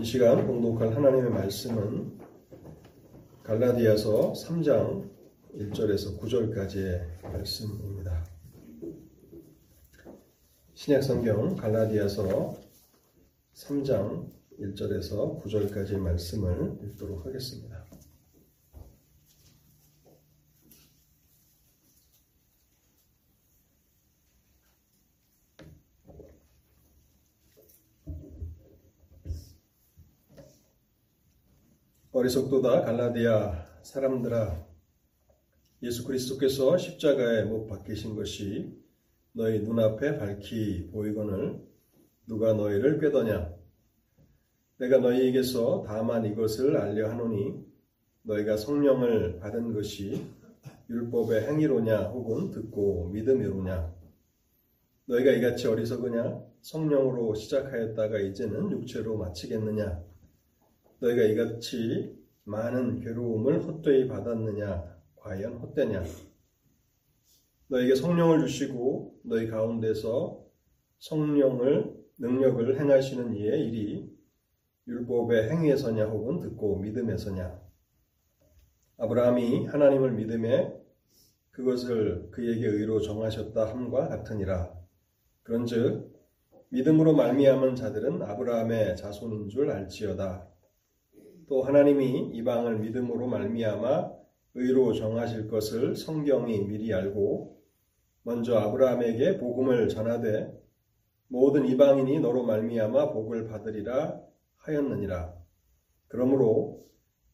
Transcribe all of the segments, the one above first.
이 시간 공독할 하나님의 말씀은 갈라디아서 3장 1절에서 9절까지의 말씀입니다. 신약 성경 갈라디아서 3장 1절에서 9절까지의 말씀을 읽도록 하겠습니다. 어리석도다 갈라디아 사람들아. 예수 그리스도께서 십자가에 못 박히신 것이 너희 눈앞에 밝히 보이거늘 누가 너희를 꾀더냐? 내가 너희에게서 다만 이것을 알려 하노니 너희가 성령을 받은 것이 율법의 행위로냐 혹은 듣고 믿음이로냐? 너희가 이같이 어리석으냐? 성령으로 시작하였다가 이제는 육체로 마치겠느냐 너희가 이같이 많은 괴로움을 헛되이 받았느냐? 과연 헛되냐? 너에게 성령을 주시고 너희 가운데서 성령을 능력을 행하시는 이의 일이 율법의 행위에서냐 혹은 듣고 믿음에서냐? 아브라함이 하나님을 믿음에 그것을 그에게 의로 정하셨다 함과 같으니라. 그런즉 믿음으로 말미암은 자들은 아브라함의 자손인 줄 알지어다. 또 하나님이 이방을 믿음으로 말미암아 의로 정하실 것을 성경이 미리 알고 먼저 아브라함에게 복음을 전하되 모든 이방인이 너로 말미암아 복을 받으리라 하였느니라. 그러므로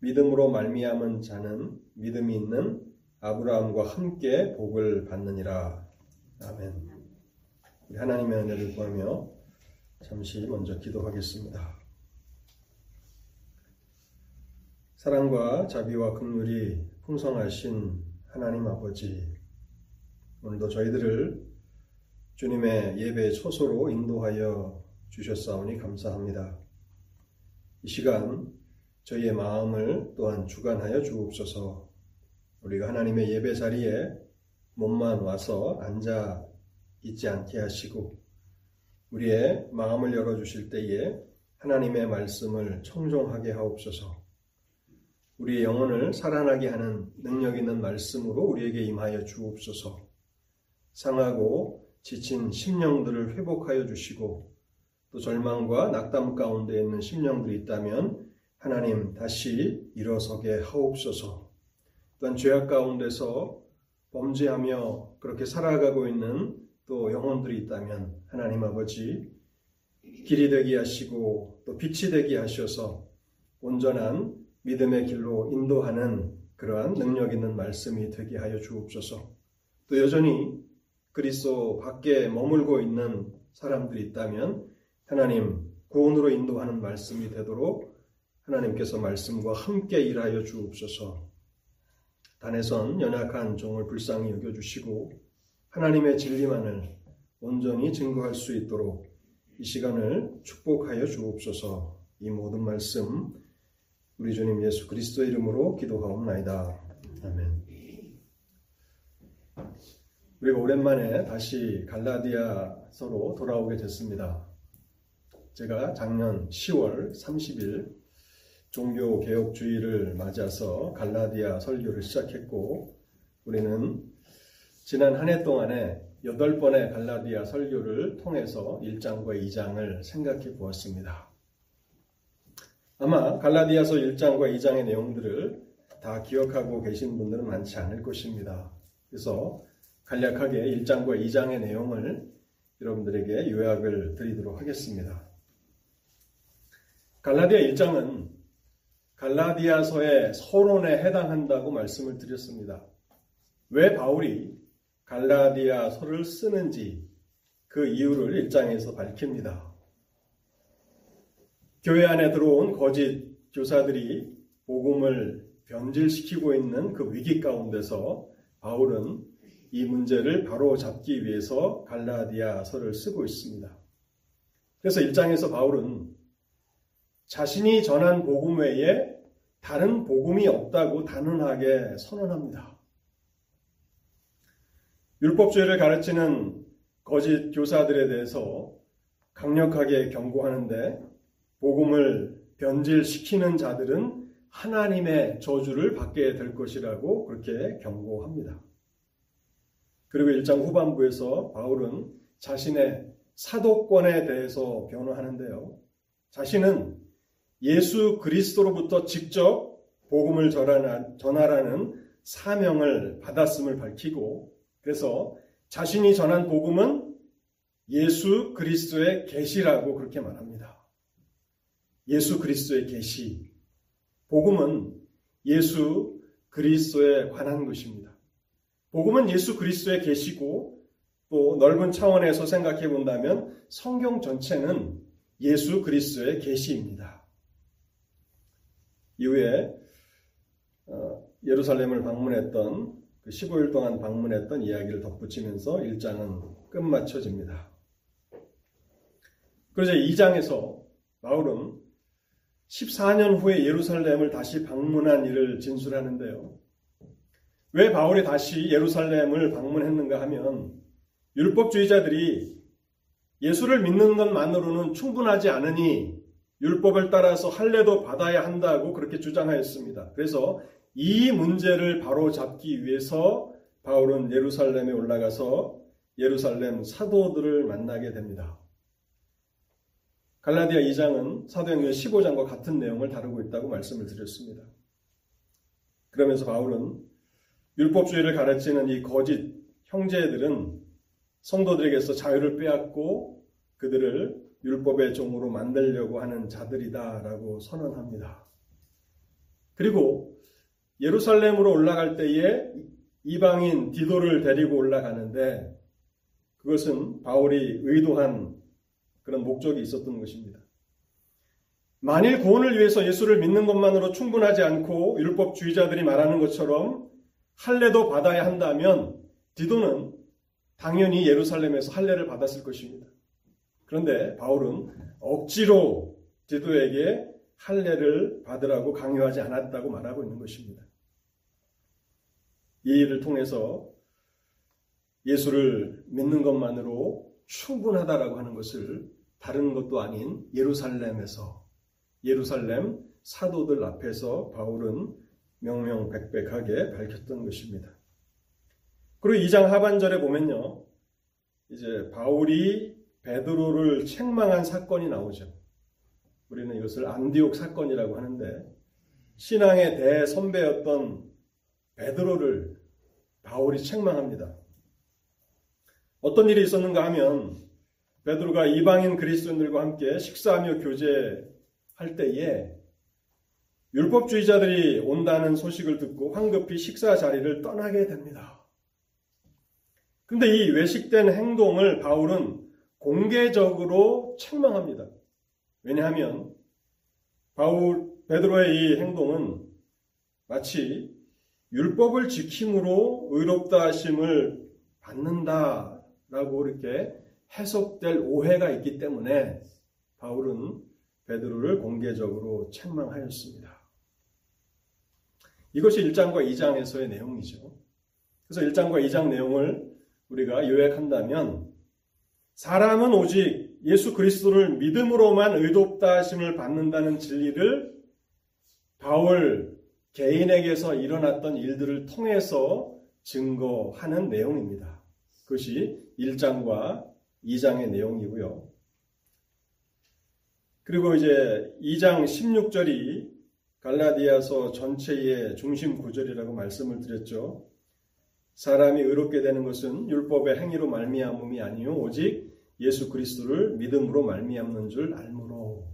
믿음으로 말미암은 자는 믿음이 있는 아브라함과 함께 복을 받느니라. 아멘. 우리 하나님의 은혜를 구하며 잠시 먼저 기도하겠습니다. 사랑과 자비와 긍휼이 풍성하신 하나님 아버지, 오늘도 저희들을 주님의 예배 초소로 인도하여 주셨사오니 감사합니다. 이 시간 저희의 마음을 또한 주관하여 주옵소서. 우리가 하나님의 예배 자리에 몸만 와서 앉아 있지 않게 하시고 우리의 마음을 열어 주실 때에 하나님의 말씀을 청종하게 하옵소서. 우리의 영혼을 살아나게 하는 능력 있는 말씀으로 우리에게 임하여 주옵소서. 상하고 지친 심령들을 회복하여 주시고 또 절망과 낙담 가운데 있는 심령들이 있다면 하나님 다시 일어서게 하옵소서. 또한 죄악 가운데서 범죄하며 그렇게 살아가고 있는 또 영혼들이 있다면 하나님 아버지 길이 되게 하시고 또 빛이 되게 하셔서 온전한 믿음의 길로 인도하는 그러한 능력 있는 말씀이 되게 하여 주옵소서. 또 여전히 그리스도 밖에 머물고 있는 사람들이 있다면 하나님 구원으로 인도하는 말씀이 되도록 하나님께서 말씀과 함께 일하여 주옵소서. 단에선 연약한 종을 불쌍히 여겨주시고 하나님의 진리만을 온전히 증거할 수 있도록 이 시간을 축복하여 주옵소서. 이 모든 말씀 우리 주님 예수 그리스도 이름으로 기도하옵나이다. 아멘. 우리가 오랜만에 다시 갈라디아서로 돌아오게 됐습니다. 제가 작년 10월 30일 종교 개혁 주의를 맞아서 갈라디아 설교를 시작했고 우리는 지난 한 해 동안에 8번의 갈라디아 설교를 통해서 1장과 2장을 생각해 보았습니다. 아마 갈라디아서 1장과 2장의 내용들을 다 기억하고 계신 분들은 많지 않을 것입니다. 그래서 간략하게 1장과 2장의 내용을 여러분들에게 요약을 드리도록 하겠습니다. 갈라디아 1장은 갈라디아서의 서론에 해당한다고 말씀을 드렸습니다. 왜 바울이 갈라디아서를 쓰는지 그 이유를 1장에서 밝힙니다. 교회 안에 들어온 거짓 교사들이 복음을 변질시키고 있는 그 위기 가운데서 바울은 이 문제를 바로 잡기 위해서 갈라디아서를 쓰고 있습니다. 그래서 1장에서 바울은 자신이 전한 복음 외에 다른 복음이 없다고 단언하게 선언합니다. 율법주의를 가르치는 거짓 교사들에 대해서 강력하게 경고하는데 복음을 변질시키는 자들은 하나님의 저주를 받게 될 것이라고 그렇게 경고합니다. 그리고 1장 후반부에서 바울은 자신의 사도권에 대해서 변호하는데요. 자신은 예수 그리스도로부터 직접 복음을 전하라는 사명을 받았음을 밝히고 그래서 자신이 전한 복음은 예수 그리스도의 계시라고 그렇게 말합니다. 예수 그리스도의 계시. 복음은 예수 그리스도에 관한 것입니다. 복음은 예수 그리스도의 계시고 또 넓은 차원에서 생각해 본다면 성경 전체는 예수 그리스도의 계시입니다. 이후에 어, 예루살렘을 방문했던 그 15일 동안 방문했던 이야기를 덧붙이면서 1장은 끝마쳐집니다. 그러자 2장에서 바울은 14년 후에 예루살렘을 다시 방문한 일을 진술하는데요. 왜 바울이 다시 예루살렘을 방문했는가 하면 율법주의자들이 예수를 믿는 것만으로는 충분하지 않으니 율법을 따라서 할례도 받아야 한다고 그렇게 주장하였습니다. 그래서 이 문제를 바로 잡기 위해서 바울은 예루살렘에 올라가서 예루살렘 사도들을 만나게 됩니다. 갈라디아 2장은 사도행전 15장과 같은 내용을 다루고 있다고 말씀을 드렸습니다. 그러면서 바울은 율법주의를 가르치는 이 거짓 형제들은 성도들에게서 자유를 빼앗고 그들을 율법의 종으로 만들려고 하는 자들이다라고 선언합니다. 그리고 예루살렘으로 올라갈 때에 이방인 디도를 데리고 올라가는데 그것은 바울이 의도한 그런 목적이 있었던 것입니다. 만일 구원을 위해서 예수를 믿는 것만으로 충분하지 않고 율법주의자들이 말하는 것처럼 할례도 받아야 한다면 디도는 당연히 예루살렘에서 할례를 받았을 것입니다. 그런데 바울은 억지로 디도에게 할례를 받으라고 강요하지 않았다고 말하고 있는 것입니다. 이 일을 통해서 예수를 믿는 것만으로 충분하다라고 하는 것을 다른 것도 아닌 예루살렘에서 예루살렘 사도들 앞에서 바울은 명명백백하게 밝혔던 것입니다. 그리고 2장 하반절에 보면요. 이제 바울이 베드로를 책망한 사건이 나오죠. 우리는 이것을 안디옥 사건이라고 하는데 신앙의 대선배였던 베드로를 바울이 책망합니다. 어떤 일이 있었는가 하면 베드로가 이방인 그리스도인들과 함께 식사하며 교제할 때에 율법주의자들이 온다는 소식을 듣고 황급히 식사 자리를 떠나게 됩니다. 근데 이 외식된 행동을 바울은 공개적으로 책망합니다. 왜냐하면 바울 베드로의 이 행동은 마치 율법을 지킴으로 의롭다 하심을 받는다라고 이렇게 해석될 오해가 있기 때문에 바울은 베드로를 공개적으로 책망하였습니다. 이것이 1장과 2장에서의 내용이죠. 그래서 1장과 2장 내용을 우리가 요약한다면 사람은 오직 예수 그리스도를 믿음으로만 의롭다 하심을 받는다는 진리를 바울 개인에게서 일어났던 일들을 통해서 증거하는 내용입니다. 그것이 1장과 2장의 내용이고요. 그리고 이제 2장 16절이 갈라디아서 전체의 중심 구절이라고 말씀을 드렸죠. 사람이 의롭게 되는 것은 율법의 행위로 말미암음이 아니요 오직 예수 그리스도를 믿음으로 말미암는 줄 알므로.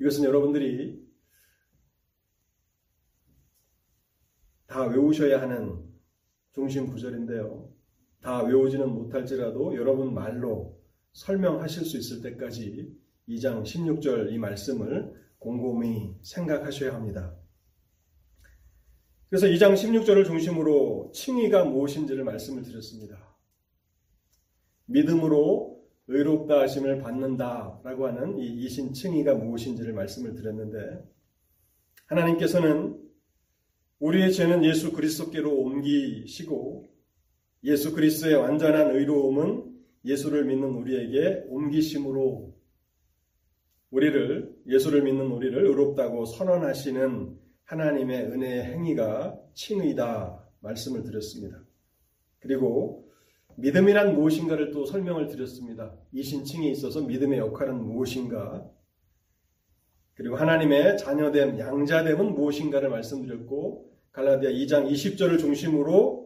이것은 여러분들이 다 외우셔야 하는 중심 구절인데요. 다 외우지는 못할지라도 여러분 말로 설명하실 수 있을 때까지 2장 16절 이 말씀을 곰곰이 생각하셔야 합니다. 그래서 2장 16절을 중심으로 칭의가 무엇인지를 말씀을 드렸습니다. 믿음으로 의롭다 하심을 받는다라고 하는 이 이신 칭의가 무엇인지를 말씀을 드렸는데 하나님께서는 우리의 죄는 예수 그리스도께로 옮기시고 예수 그리스도의 완전한 의로움은 예수를 믿는 우리에게 옮기심으로 우리를 예수를 믿는 우리를 의롭다고 선언하시는 하나님의 은혜의 행위가 칭의다 말씀을 드렸습니다. 그리고 믿음이란 무엇인가를 또 설명을 드렸습니다. 이 신칭에 있어서 믿음의 역할은 무엇인가? 그리고 하나님의 자녀됨, 양자됨은 무엇인가를 말씀드렸고 갈라디아 2장 20절을 중심으로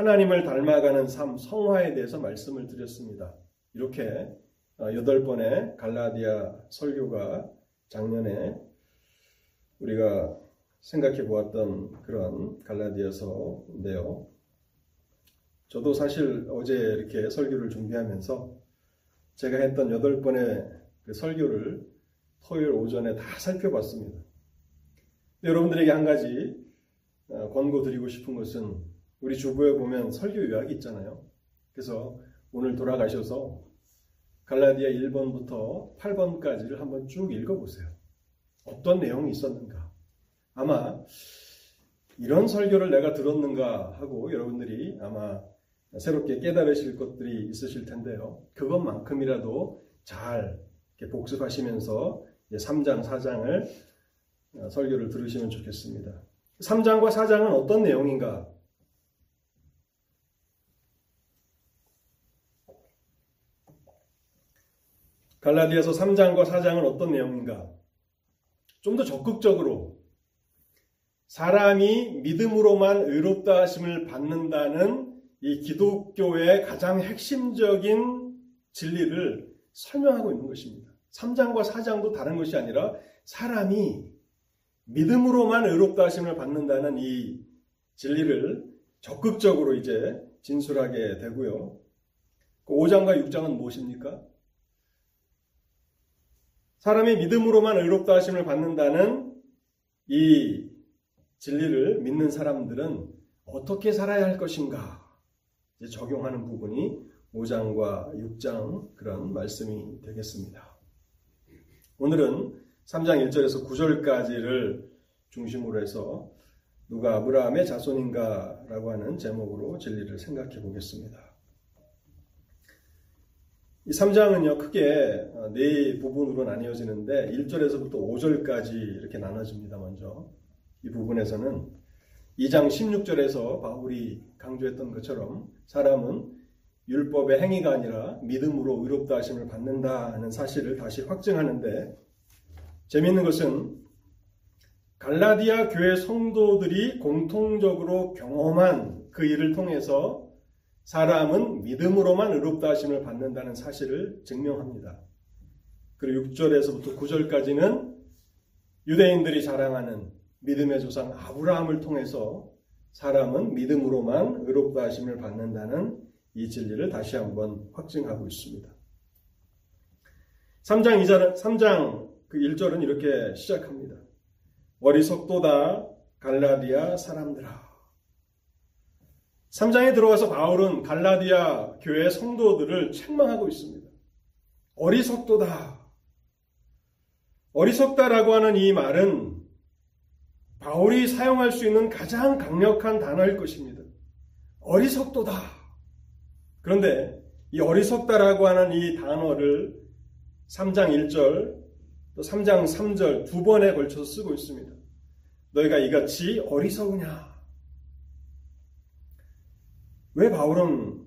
하나님을 닮아가는 삶, 성화에 대해서 말씀을 드렸습니다. 이렇게 어, 여덟 번의 갈라디아 설교가 작년에 우리가 생각해 보았던 그런 갈라디아서인데요. 저도 사실 어제 이렇게 설교를 준비하면서 제가 했던 여덟 번의 그 설교를 토요일 오전에 다 살펴봤습니다. 여러분들에게 한 가지 어, 권고 드리고 싶은 것은 우리 주부에 보면 설교 요약이 있잖아요. 그래서 오늘 돌아가셔서 갈라디아 1번부터 8번까지를 한번 쭉 읽어보세요. 어떤 내용이 있었는가. 아마 이런 설교를 내가 들었는가 하고 여러분들이 아마 새롭게 깨달으실 것들이 있으실 텐데요. 그것만큼이라도 잘 복습하시면서 3장, 4장을 설교를 들으시면 좋겠습니다. 3장과 4장은 어떤 내용인가? 갈라디아서 3장과 4장은 어떤 내용인가? 좀 더 적극적으로 사람이 믿음으로만 의롭다 하심을 받는다는 이 기독교의 가장 핵심적인 진리를 설명하고 있는 것입니다. 3장과 4장도 다른 것이 아니라 사람이 믿음으로만 의롭다 하심을 받는다는 이 진리를 적극적으로 이제 진술하게 되고요. 5장과 그 6장은 무엇입니까? 사람이 믿음으로만 의롭다 하심을 받는다는 이 진리를 믿는 사람들은 어떻게 살아야 할 것인가 적용하는 부분이 5장과 6장 그런 말씀이 되겠습니다. 오늘은 3장 1절에서 9절까지를 중심으로 해서 누가 아브라함의 자손인가라고 하는 제목으로 진리를 생각해 보겠습니다. 이 3장은요, 크게 어, 네 부분으로 나뉘어지는데, 1절에서부터 5절까지 이렇게 나눠집니다, 먼저. 이 부분에서는 2장 16절에서 바울이 강조했던 것처럼 사람은 율법의 행위가 아니라 믿음으로 의롭다 하심을 받는다는 사실을 다시 확증하는데, 재미있는 것은 갈라디아 교회 성도들이 공통적으로 경험한 그 일을 통해서 사람은 믿음으로만 의롭다 하심을 받는다는 사실을 증명합니다. 그리고 6절에서부터 9절까지는 유대인들이 자랑하는 믿음의 조상 아브라함을 통해서 사람은 믿음으로만 의롭다 하심을 받는다는 이 진리를 다시 한번 확증하고 있습니다. 3장 2절, 3장 그 1절은 이렇게 시작합니다. 어리석도다 갈라디아 사람들아. 3장에 들어가서 바울은 갈라디아 교회 성도들을 책망하고 있습니다. 어리석도다. 어리석다라고 하는 이 말은 바울이 사용할 수 있는 가장 강력한 단어일 것입니다. 어리석도다. 그런데 이 어리석다라고 하는 이 단어를 3장 1절 또 3장 3절 두 번에 걸쳐서 쓰고 있습니다. 너희가 이같이 어리석으냐? 왜 바울은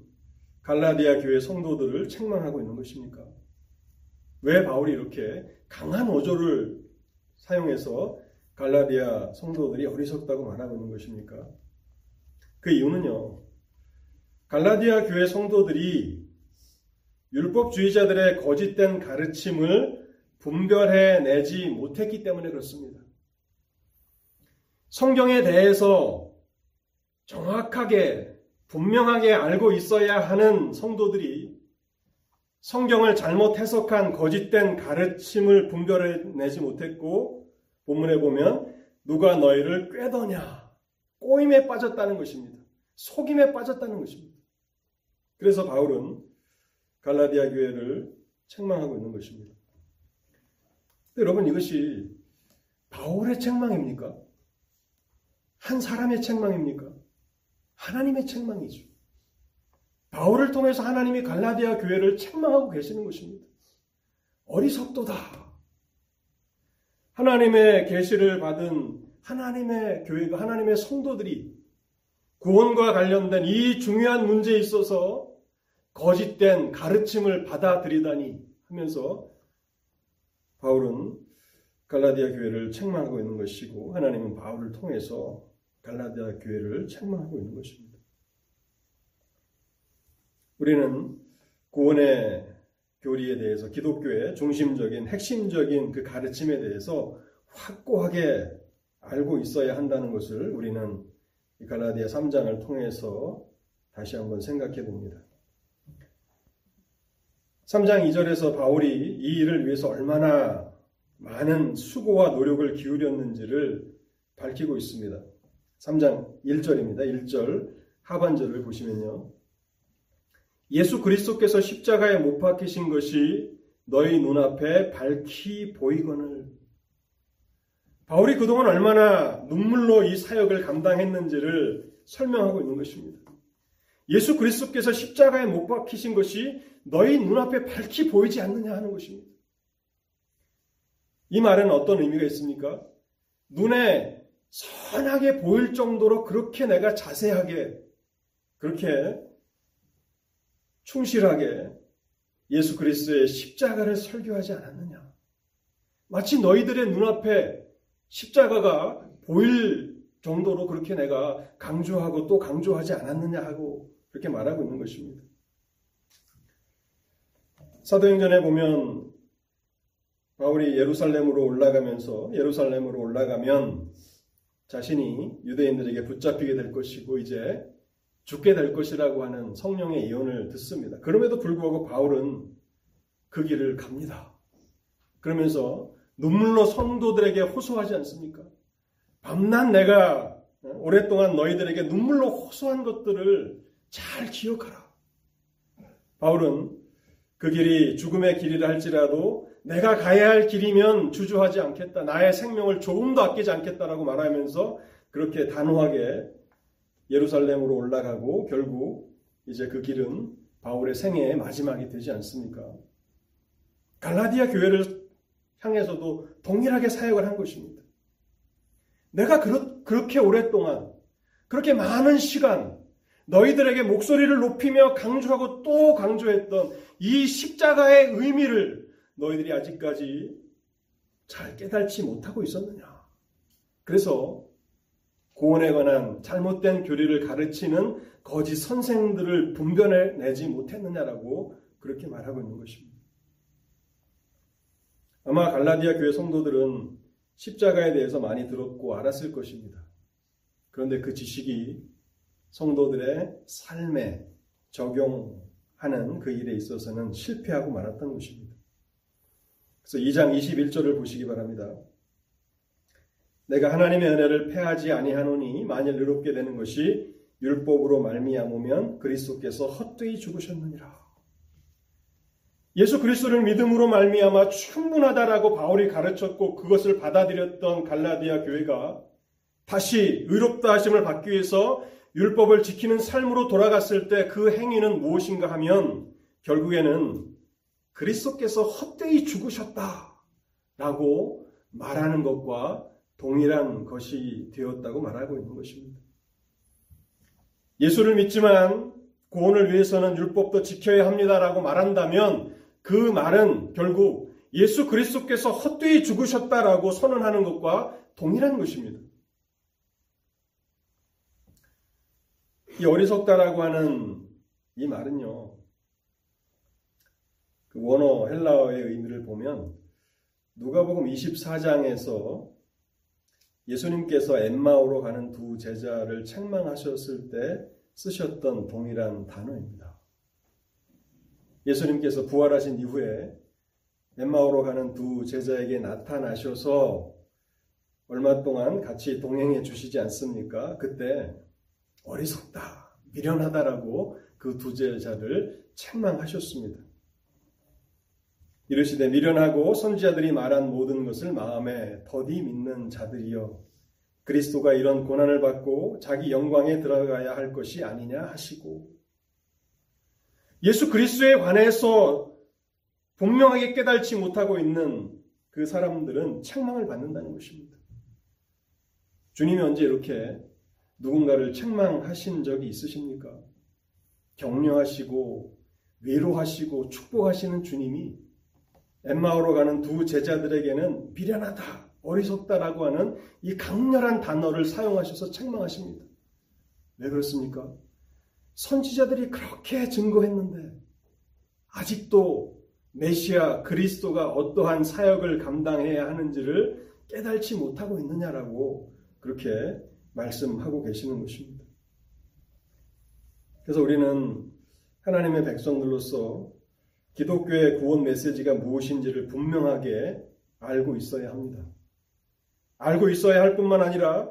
갈라디아 교회 성도들을 책망하고 있는 것입니까? 왜 바울이 이렇게 강한 어조를 사용해서 갈라디아 성도들이 어리석다고 말하고 있는 것입니까? 그 이유는요. 갈라디아 교회 성도들이 율법주의자들의 거짓된 가르침을 분별해 내지 못했기 때문에 그렇습니다. 성경에 대해서 정확하게 분명하게 알고 있어야 하는 성도들이 성경을 잘못 해석한 거짓된 가르침을 분별해내지 못했고 본문에 보면 누가 너희를 꾀더냐 꼬임에 빠졌다는 것입니다. 속임에 빠졌다는 것입니다. 그래서 바울은 갈라디아 교회를 책망하고 있는 것입니다. 여러분 이것이 바울의 책망입니까? 한 사람의 책망입니까? 하나님의 책망이죠. 바울을 통해서 하나님이 갈라디아 교회를 책망하고 계시는 것입니다. 어리석도다. 하나님의 계시를 받은 하나님의 교회가 하나님의 성도들이 구원과 관련된 이 중요한 문제에 있어서 거짓된 가르침을 받아들이다니 하면서 바울은 갈라디아 교회를 책망하고 있는 것이고 하나님은 바울을 통해서 갈라디아 교회를 책망하고 있는 것입니다. 우리는 구원의 교리에 대해서 기독교의 중심적인 핵심적인 그 가르침에 대해서 확고하게 알고 있어야 한다는 것을 우리는 갈라디아 3장을 통해서 다시 한번 생각해 봅니다. 3장 2절에서 바울이 이 일을 위해서 얼마나 많은 수고와 노력을 기울였는지를 밝히고 있습니다. 3장 1절입니다. 1절 하반절을 보시면요. 예수 그리스도께서 십자가에 못 박히신 것이 너희 눈앞에 밝히 보이거늘 바울이 그동안 얼마나 눈물로 이 사역을 감당했는지를 설명하고 있는 것입니다. 예수 그리스도께서 십자가에 못 박히신 것이 너희 눈앞에 밝히 보이지 않느냐 하는 것입니다. 이 말은 어떤 의미가 있습니까? 눈에 선하게 보일 정도로 그렇게 내가 자세하게, 그렇게 충실하게 예수 그리스도의 십자가를 설교하지 않았느냐. 마치 너희들의 눈앞에 십자가가 보일 정도로 그렇게 내가 강조하고 또 강조하지 않았느냐 하고 그렇게 말하고 있는 것입니다. 사도행전에 보면 바울이 예루살렘으로 올라가면서 예루살렘으로 올라가면 자신이 유대인들에게 붙잡히게 될 것이고 이제 죽게 될 것이라고 하는 성령의 예언을 듣습니다. 그럼에도 불구하고 바울은 그 길을 갑니다. 그러면서 눈물로 성도들에게 호소하지 않습니까? 밤낮 내가 오랫동안 너희들에게 눈물로 호소한 것들을 잘 기억하라. 바울은 그 길이 죽음의 길이라 할지라도 내가 가야 할 길이면 주저하지 않겠다. 나의 생명을 조금도 아끼지 않겠다라고 말하면서 그렇게 단호하게 예루살렘으로 올라가고 결국 이제 그 길은 바울의 생애의 마지막이 되지 않습니까? 갈라디아 교회를 향해서도 동일하게 사역을 한 것입니다. 내가 그렇, 그렇게 오랫동안 그렇게 많은 시간 너희들에게 목소리를 높이며 강조하고 또 강조했던 이 십자가의 의미를 너희들이 아직까지 잘 깨달지 못하고 있었느냐. 그래서 구원에 관한 잘못된 교리를 가르치는 거짓 선생들을 분별해내지 못했느냐라고 그렇게 말하고 있는 것입니다. 아마 갈라디아 교회 성도들은 십자가에 대해서 많이 들었고 알았을 것입니다. 그런데 그 지식이 성도들의 삶에 적용하는 그 일에 있어서는 실패하고 말았던 것입니다. 그래서 2장 21절을 보시기 바랍니다. 내가 하나님의 은혜를 패하지 아니하노니 만일 의롭게 되는 것이 율법으로 말미암으면 그리스도께서 헛되이 죽으셨느니라. 예수 그리스도를 믿음으로 말미암아 충분하다라고 바울이 가르쳤고 그것을 받아들였던 갈라디아 교회가 다시 의롭다 하심을 받기 위해서 율법을 지키는 삶으로 돌아갔을 때 그 행위는 무엇인가 하면 결국에는 그리스도께서 헛되이 죽으셨다라고 말하는 것과 동일한 것이 되었다고 말하고 있는 것입니다. 예수를 믿지만 구원을 위해서는 율법도 지켜야 합니다라고 말한다면 그 말은 결국 예수 그리스도께서 헛되이 죽으셨다라고 선언하는 것과 동일한 것입니다. 이 어리석다라고 하는 이 말은요, 그 원어 헬라어의 의미를 보면 누가복음 24장에서 예수님께서 엠마오로 가는 두 제자를 책망하셨을 때 쓰셨던 동일한 단어입니다. 예수님께서 부활하신 이후에 엠마오로 가는 두 제자에게 나타나셔서 얼마 동안 같이 동행해 주시지 않습니까? 그때 어리석다, 미련하다라고 그 두 제자를 책망하셨습니다. 이르시되 미련하고 선지자들이 말한 모든 것을 마음에 더디 믿는 자들이여 그리스도가 이런 고난을 받고 자기 영광에 들어가야 할 것이 아니냐 하시고 예수 그리스도에 관해서 분명하게 깨달지 못하고 있는 그 사람들은 책망을 받는다는 것입니다. 주님이 언제 이렇게 누군가를 책망하신 적이 있으십니까? 격려하시고 위로하시고 축복하시는 주님이 엠마오로 가는 두 제자들에게는 비련하다, 어리석다라고 하는 이 강렬한 단어를 사용하셔서 책망하십니다. 왜 그렇습니까? 선지자들이 그렇게 증거했는데 아직도 메시아 그리스도가 어떠한 사역을 감당해야 하는지를 깨달지 못하고 있느냐라고 그렇게 말씀하고 계시는 것입니다. 그래서 우리는 하나님의 백성들로서 기독교의 구원 메시지가 무엇인지를 분명하게 알고 있어야 합니다. 알고 있어야 할 뿐만 아니라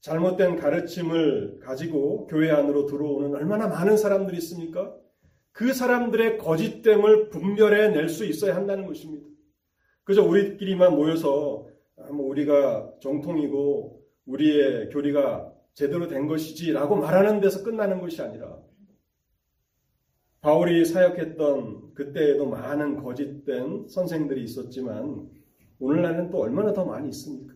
잘못된 가르침을 가지고 교회 안으로 들어오는 얼마나 많은 사람들이 있습니까? 그 사람들의 거짓됨을 분별해 낼 수 있어야 한다는 것입니다. 그저 우리끼리만 모여서 아, 뭐 우리가 정통이고 우리의 교리가 제대로 된 것이지라고 말하는 데서 끝나는 것이 아니라 바울이 사역했던 그때에도 많은 거짓된 선생들이 있었지만 오늘날은 또 얼마나 더 많이 있습니까?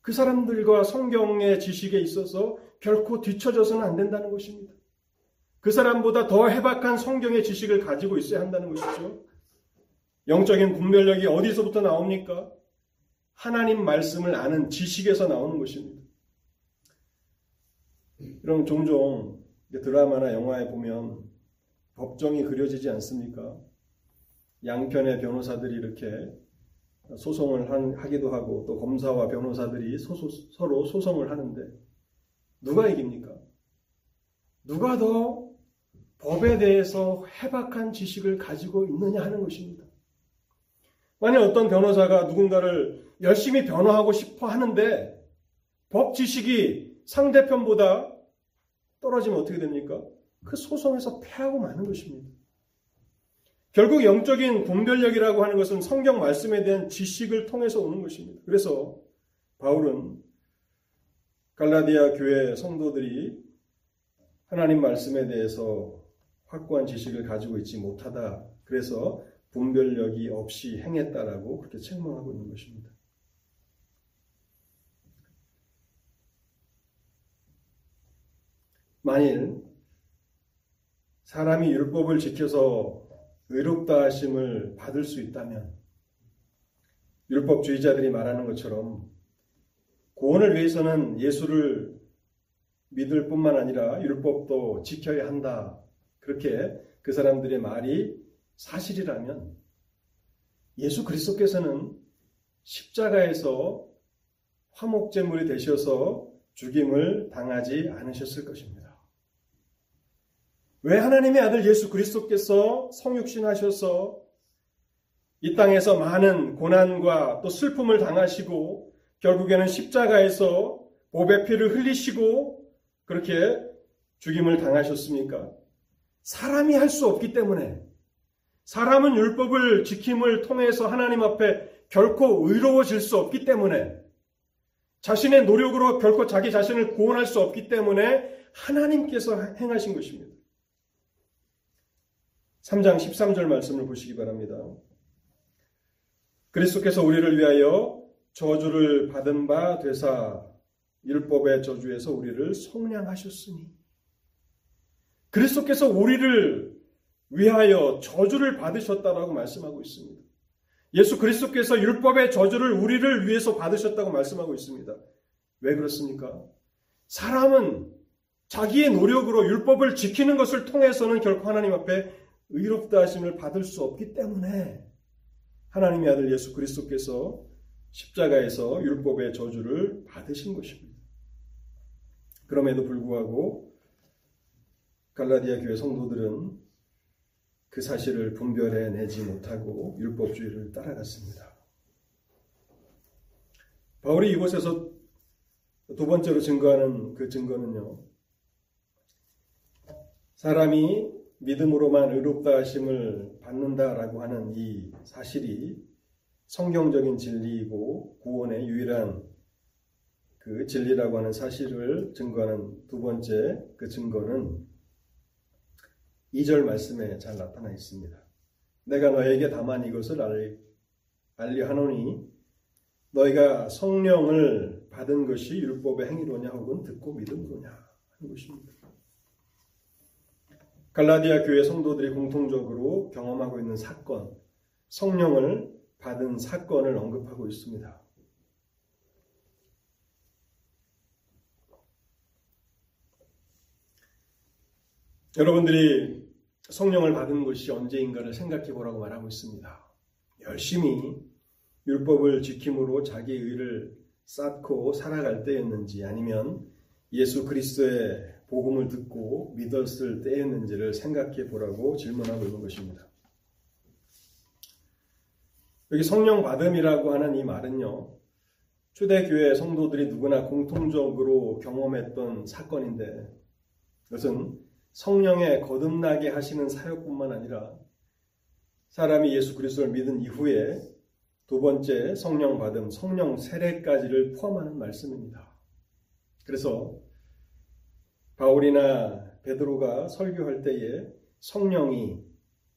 그 사람들과 성경의 지식에 있어서 결코 뒤처져서는 안 된다는 것입니다. 그 사람보다 더 해박한 성경의 지식을 가지고 있어야 한다는 것이죠. 영적인 분별력이 어디서부터 나옵니까? 하나님 말씀을 아는 지식에서 나오는 것입니다. 그럼 종종 드라마나 영화에 보면 법정이 그려지지 않습니까? 양편의 변호사들이 이렇게 소송을 하기도 하고 또 검사와 변호사들이 소소, 서로 소송을 하는데 누가 이깁니까? 누가 더 법에 대해서 해박한 지식을 가지고 있느냐 하는 것입니다. 만약 어떤 변호사가 누군가를 열심히 변호하고 싶어 하는데 법 지식이 상대편보다 떨어지면 어떻게 됩니까? 그 소송에서 패하고 마는 것입니다. 결국 영적인 분별력이라고 하는 것은 성경 말씀에 대한 지식을 통해서 오는 것입니다. 그래서 바울은 갈라디아 교회 성도들이 하나님 말씀에 대해서 확고한 지식을 가지고 있지 못하다. 그래서 분별력이 없이 행했다라고 그렇게 책망하고 있는 것입니다. 만일 사람이 율법을 지켜서 의롭다 하심을 받을 수 있다면 율법주의자들이 말하는 것처럼 구원을 위해서는 예수를 믿을 뿐만 아니라 율법도 지켜야 한다. 그렇게 그 사람들의 말이 사실이라면 예수 그리스도께서는 십자가에서 화목제물이 되셔서 죽임을 당하지 않으셨을 것입니다. 왜 하나님의 아들 예수 그리스도께서 성육신하셔서 이 땅에서 많은 고난과 또 슬픔을 당하시고 결국에는 십자가에서 보배 피를 흘리시고 그렇게 죽임을 당하셨습니까? 사람이 할 수 없기 때문에 사람은 율법을 지킴을 통해서 하나님 앞에 결코 의로워질 수 없기 때문에 자신의 노력으로 결코 자기 자신을 구원할 수 없기 때문에 하나님께서 행하신 것입니다. 3장 13절 말씀을 보시기 바랍니다. 그리스도께서 우리를 위하여 저주를 받은 바 되사 율법의 저주에서 우리를 성량하셨으니 그리스도께서 우리를 위하여 저주를 받으셨다라고 말씀하고 있습니다. 예수 그리스도께서 율법의 저주를 우리를 위해서 받으셨다고 말씀하고 있습니다. 왜 그렇습니까? 사람은 자기의 노력으로 율법을 지키는 것을 통해서는 결코 하나님 앞에 의롭다 하심을 받을 수 없기 때문에 하나님의 아들 예수 그리스도께서 십자가에서 율법의 저주를 받으신 것입니다. 그럼에도 불구하고 갈라디아 교회 성도들은 그 사실을 분별해 내지 못하고 율법주의를 따라갔습니다. 바울이 이곳에서 두 번째로 증거하는 그 증거는요. 사람이 믿음으로만 의롭다 하심을 받는다라고 하는 이 사실이 성경적인 진리이고 구원의 유일한 그 진리라고 하는 사실을 증거하는 두 번째 그 증거는 2절 말씀에 잘 나타나 있습니다. 내가 너에게 다만 이것을 알, 알리하노니 너희가 성령을 받은 것이 율법의 행위로냐 혹은 듣고 믿음으로냐 하는 것입니다. 갈라디아 교회 성도들이 공통적으로 경험하고 있는 사건, 성령을 받은 사건을 언급하고 있습니다. 여러분들이 성령을 받은 것이 언제인가를 생각해 보라고 말하고 있습니다. 열심히 율법을 지킴으로 자기 의를 쌓고 살아갈 때였는지 아니면 예수 그리스도의 복음을 듣고 믿었을 때였는지를 생각해 보라고 질문하고 있는 것입니다. 여기 성령 받음이라고 하는 이 말은요. 초대교회 성도들이 누구나 공통적으로 경험했던 사건인데 이것은 성령에 거듭나게 하시는 사역뿐만 아니라 사람이 예수 그리스도를 믿은 이후에 두 번째 성령 받음, 성령 세례까지를 포함하는 말씀입니다. 그래서 바울이나 베드로가 설교할 때에 성령이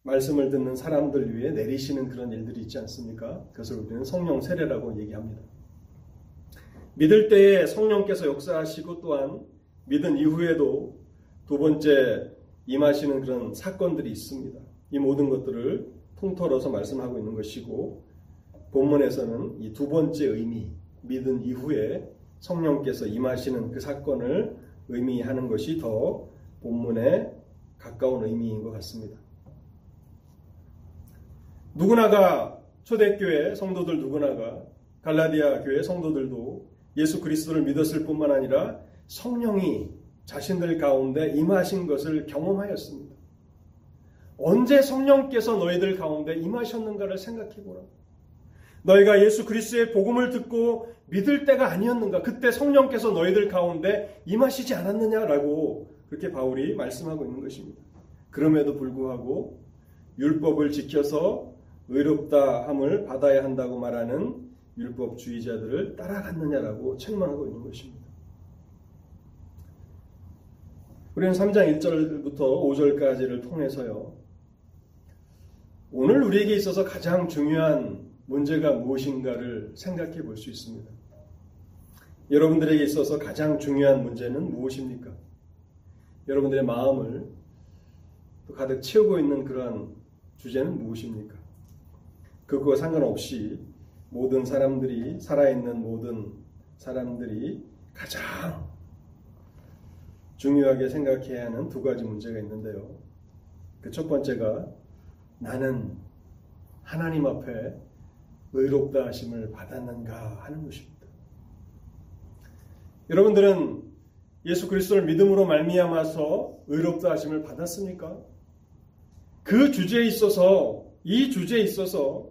말씀을 듣는 사람들 위해 내리시는 그런 일들이 있지 않습니까? 그것을 우리는 성령 세례라고 얘기합니다. 믿을 때에 성령께서 역사하시고 또한 믿은 이후에도 두 번째 임하시는 그런 사건들이 있습니다. 이 모든 것들을 통틀어서 말씀하고 있는 것이고 본문에서는 이 두 번째 의미 믿은 이후에 성령께서 임하시는 그 사건을 의미하는 것이 더 본문에 가까운 의미인 것 같습니다. 누구나가 초대교회 성도들 누구나가 갈라디아 교회 성도들도 예수 그리스도를 믿었을 뿐만 아니라 성령이 자신들 가운데 임하신 것을 경험하였습니다. 언제 성령께서 너희들 가운데 임하셨는가를 생각해 보라. 너희가 예수 그리스도의 복음을 듣고 믿을 때가 아니었는가? 그때 성령께서 너희들 가운데 임하시지 않았느냐라고 그렇게 바울이 말씀하고 있는 것입니다. 그럼에도 불구하고 율법을 지켜서 의롭다 함을 받아야 한다고 말하는 율법주의자들을 따라갔느냐라고 책망하고 있는 것입니다. 우리는 3장 1절부터 5절까지를 통해서요. 오늘 우리에게 있어서 가장 중요한 문제가 무엇인가를 생각해 볼 수 있습니다. 여러분들에게 있어서 가장 중요한 문제는 무엇입니까? 여러분들의 마음을 가득 채우고 있는 그러한 주제는 무엇입니까? 그거와 상관없이 모든 사람들이 살아있는 모든 사람들이 가장 중요하게 생각해야 하는 두 가지 문제가 있는데요. 그 첫 번째가 나는 하나님 앞에 의롭다 하심을 받았는가 하는 것입니다. 여러분들은 예수 그리스도를 믿음으로 말미암아서 의롭다 하심을 받았습니까? 그 주제에 있어서 이 주제에 있어서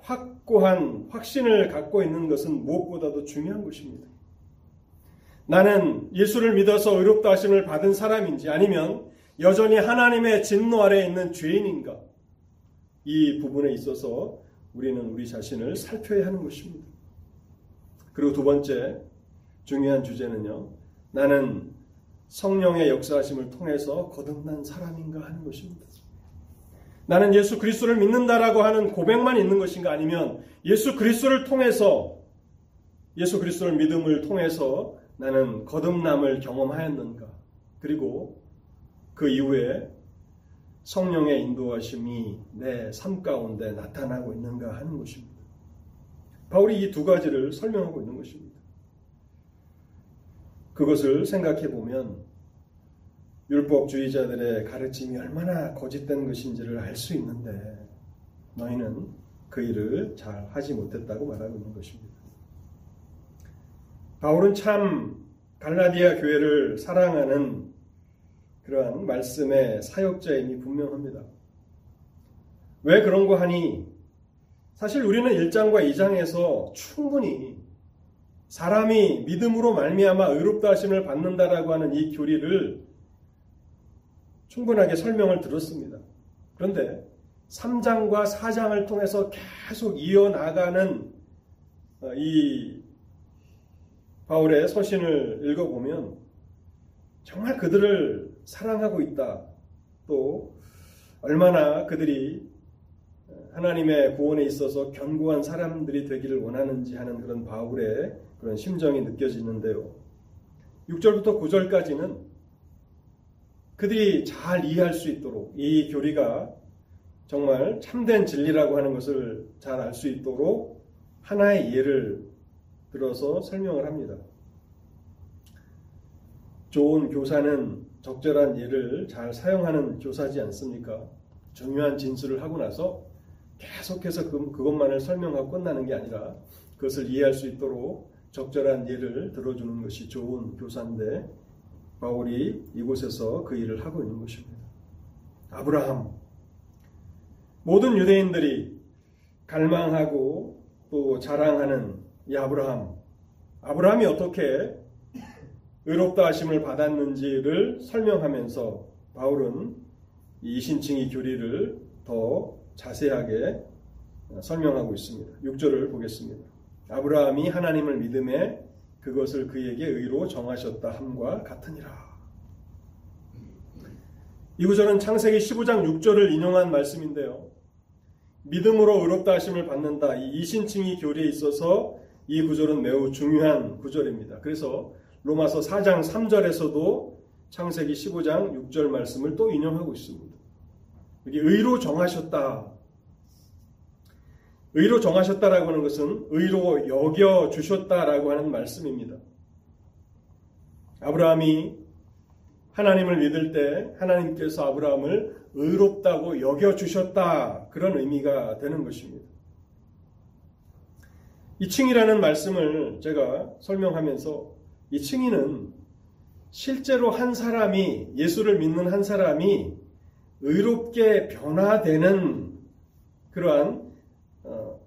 확고한 확신을 갖고 있는 것은 무엇보다도 중요한 것입니다. 나는 예수를 믿어서 의롭다 하심을 받은 사람인지 아니면 여전히 하나님의 진노 아래에 있는 죄인인가? 이 부분에 있어서 우리는 우리 자신을 살펴야 하는 것입니다. 그리고 두 번째 중요한 주제는요. 나는 성령의 역사하심을 통해서 거듭난 사람인가 하는 것입니다. 나는 예수 그리스도를 믿는다라고 하는 고백만 있는 것인가 아니면 예수 그리스도를 통해서 예수 그리스도를 믿음을 통해서 나는 거듭남을 경험하였는가? 그리고 그 이후에 성령의 인도하심이 내 삶 가운데 나타나고 있는가 하는 것입니다. 바울이 이 두 가지를 설명하고 있는 것입니다. 그것을 생각해 보면 율법주의자들의 가르침이 얼마나 거짓된 것인지를 알 수 있는데 너희는 그 일을 잘 하지 못했다고 말하고 있는 것입니다. 바울은 참 갈라디아 교회를 사랑하는 그러한 말씀의 사역자임이 분명합니다. 왜 그런 거 하니? 사실 우리는 1장과 2장에서 충분히 사람이 믿음으로 말미암아 의롭다 하심을 받는다라고 하는 이 교리를 충분하게 설명을 들었습니다. 그런데 3장과 4장을 통해서 계속 이어나가는 어, 이 바울의 서신을 읽어보면 정말 그들을 사랑하고 있다. 또 얼마나 그들이 하나님의 구원에 있어서 견고한 사람들이 되기를 원하는지 하는 그런 바울의 그런 심정이 느껴지는데요. 6절부터 9절까지는 그들이 잘 이해할 수 있도록 이 교리가 정말 참된 진리라고 하는 것을 잘 알 수 있도록 하나의 예를 들어서 설명을 합니다. 좋은 교사는 적절한 예를 잘 사용하는 교사지 않습니까? 중요한 진술을 하고 나서 계속해서 그, 그것만을 설명하고 끝나는 게 아니라 그것을 이해할 수 있도록 적절한 예를 들어주는 것이 좋은 교사인데 바울이 이곳에서 그 일을 하고 있는 것입니다. 아브라함. 모든 유대인들이 갈망하고 또 자랑하는 이 아브라함. 아브라함이 어떻게 의롭다 하심을 받았는지를 설명하면서 바울은 이 신칭의 교리를 더 자세하게 설명하고 있습니다. 6절을 보겠습니다. 아브라함이 하나님을 믿음에 그것을 그에게 의로 정하셨다 함과 같으니라. 이 구절은 창세기 15장 6절을 인용한 말씀인데요. 믿음으로 의롭다 하심을 받는다. 이 이신칭의 교리에 있어서 이 구절은 매우 중요한 구절입니다. 그래서 로마서 4장 3절에서도 창세기 15장 6절 말씀을 또 인용하고 있습니다. 여기 의로 정하셨다. 의로 정하셨다라고 하는 것은 의로 여겨 주셨다라고 하는 말씀입니다. 아브라함이 하나님을 믿을 때 하나님께서 아브라함을 의롭다고 여겨 주셨다. 그런 의미가 되는 것입니다. 이 칭이라는 말씀을 제가 설명하면서 이 칭의는 실제로 한 사람이 예수를 믿는 한 사람이 의롭게 변화되는 그러한 어,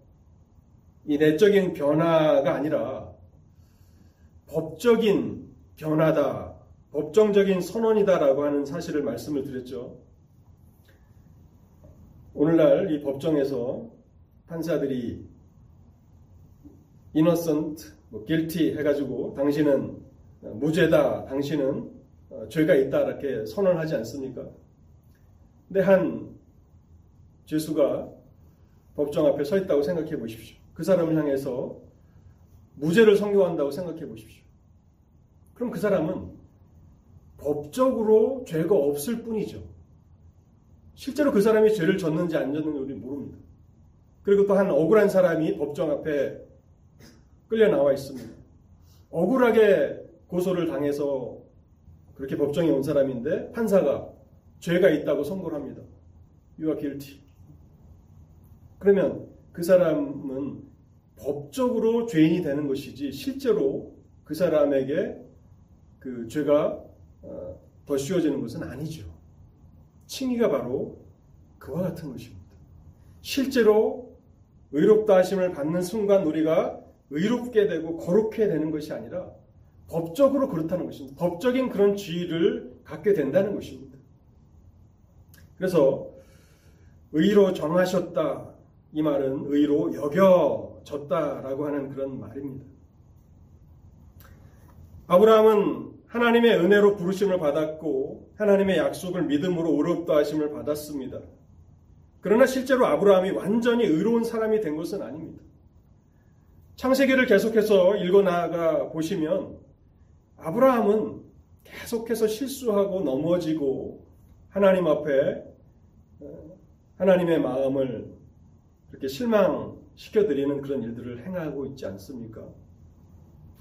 이 내적인 변화가 아니라 법적인 변화다, 법정적인 선언이다라고 하는 사실을 말씀을 드렸죠. 오늘날 이 법정에서 판사들이 innocent, 뭐 guilty 해가지고 당신은 무죄다, 당신은 어, 죄가 있다 이렇게 선언하지 않습니까? 근데 한 죄수가 법정 앞에 서 있다고 생각해 보십시오. 그 사람을 향해서 무죄를 선고한다고 생각해 보십시오. 그럼 그 사람은 법적으로 죄가 없을 뿐이죠. 실제로 그 사람이 죄를 졌는지 안 졌는지 우리 모릅니다. 그리고 또 한 억울한 사람이 법정 앞에 끌려 나와 있습니다. 억울하게 고소를 당해서 그렇게 법정에 온 사람인데 판사가 죄가 있다고 선고를 합니다. You are guilty. 그러면 그 사람은 법적으로 죄인이 되는 것이지 실제로 그 사람에게 그 죄가 어, 더 씌워지는 것은 아니죠. 칭의가 바로 그와 같은 것입니다. 실제로 의롭다 하심을 받는 순간 우리가 의롭게 되고 거룩해 되는 것이 아니라 법적으로 그렇다는 것입니다. 법적인 그런 지위를 갖게 된다는 것입니다. 그래서 의로 정하셨다 이 말은 의로 여겨졌다라고 하는 그런 말입니다. 아브라함은 하나님의 은혜로 부르심을 받았고 하나님의 약속을 믿음으로 의롭다 하심을 받았습니다. 그러나 실제로 아브라함이 완전히 의로운 사람이 된 것은 아닙니다. 창세기를 계속해서 읽어 나가 보시면 아브라함은 계속해서 실수하고 넘어지고 하나님 앞에 어, 하나님의 마음을 이렇게 실망시켜 드리는 그런 일들을 행하고 있지 않습니까?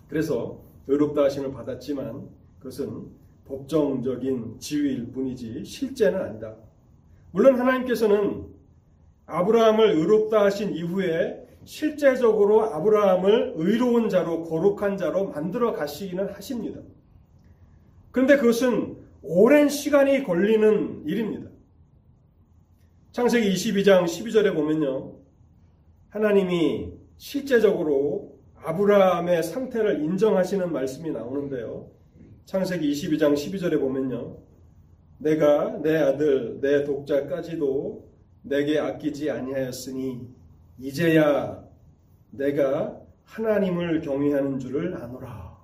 그래서 의롭다 하심을 받았지만 그것은 법정적인 지위일 뿐이지 실제는 아니다. 물론 하나님께서는 아브라함을 의롭다 하신 이후에 실제적으로 아브라함을 의로운 자로 거룩한 자로 만들어 가시기는 하십니다. 그런데 그것은 오랜 시간이 걸리는 일입니다. 창세기 22장 12절에 보면요. 하나님이 실제적으로 아브라함의 상태를 인정하시는 말씀이 나오는데요. 창세기 22장 12절에 보면요. 내가 내 아들 내 독자까지도 내게 아끼지 아니하였으니 이제야 내가 하나님을 경외하는 줄을 아노라.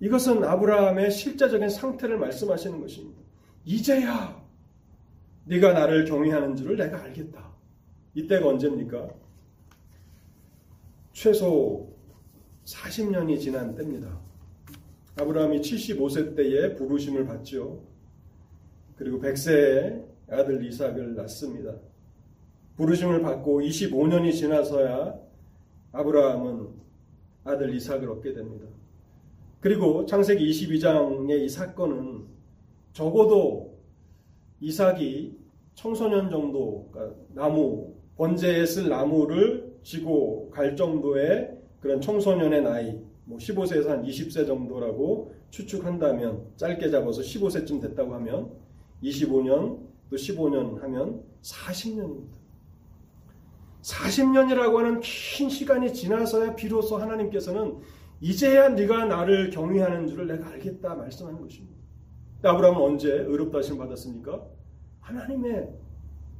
이것은 아브라함의 실제적인 상태를 말씀하시는 것입니다. 이제야 네가 나를 경외하는 줄을 내가 알겠다. 이때가 언제입니까? 최소 40년이 지난 때입니다. 아브라함이 75세 때에 부르심을 받죠. 그리고 100세에 아들 이삭을 낳습니다. 부르심을 받고 25년이 지나서야 아브라함은 아들 이삭을 얻게 됩니다. 그리고 창세기 22장의 이 사건은 적어도 이삭이 청소년 정도, 그러니까 나무, 번제에 쓸 나무를 지고 갈 정도의 그런 청소년의 나이, 뭐 15세에서 한 20세 정도라고 추측한다면, 짧게 잡아서 15세쯤 됐다고 하면, 25년, 또 15년 하면 40년입니다. 40년이라고 하는 긴 시간이 지나서야 비로소 하나님께서는 이제야 네가 나를 경외하는 줄을 내가 알겠다 말씀하는 것입니다. 아브라함은 언제 의롭다 하심을 받았습니까? 하나님의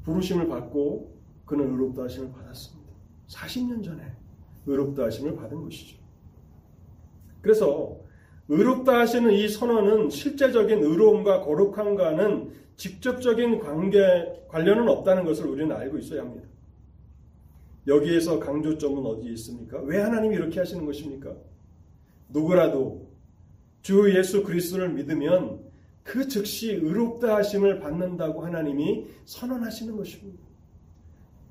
부르심을 받고 그는 의롭다 하심을 받았습니다. 40년 전에 의롭다 하심을 받은 것이죠. 그래서 의롭다 하시는 이 선언은 실제적인 의로움과 거룩함과는 직접적인 관계, 관련은 없다는 것을 우리는 알고 있어야 합니다. 여기에서 강조점은 어디에 있습니까? 왜 하나님이 이렇게 하시는 것입니까? 누구라도 주 예수 그리스도를 믿으면 그 즉시 의롭다 하심을 받는다고 하나님이 선언하시는 것입니다.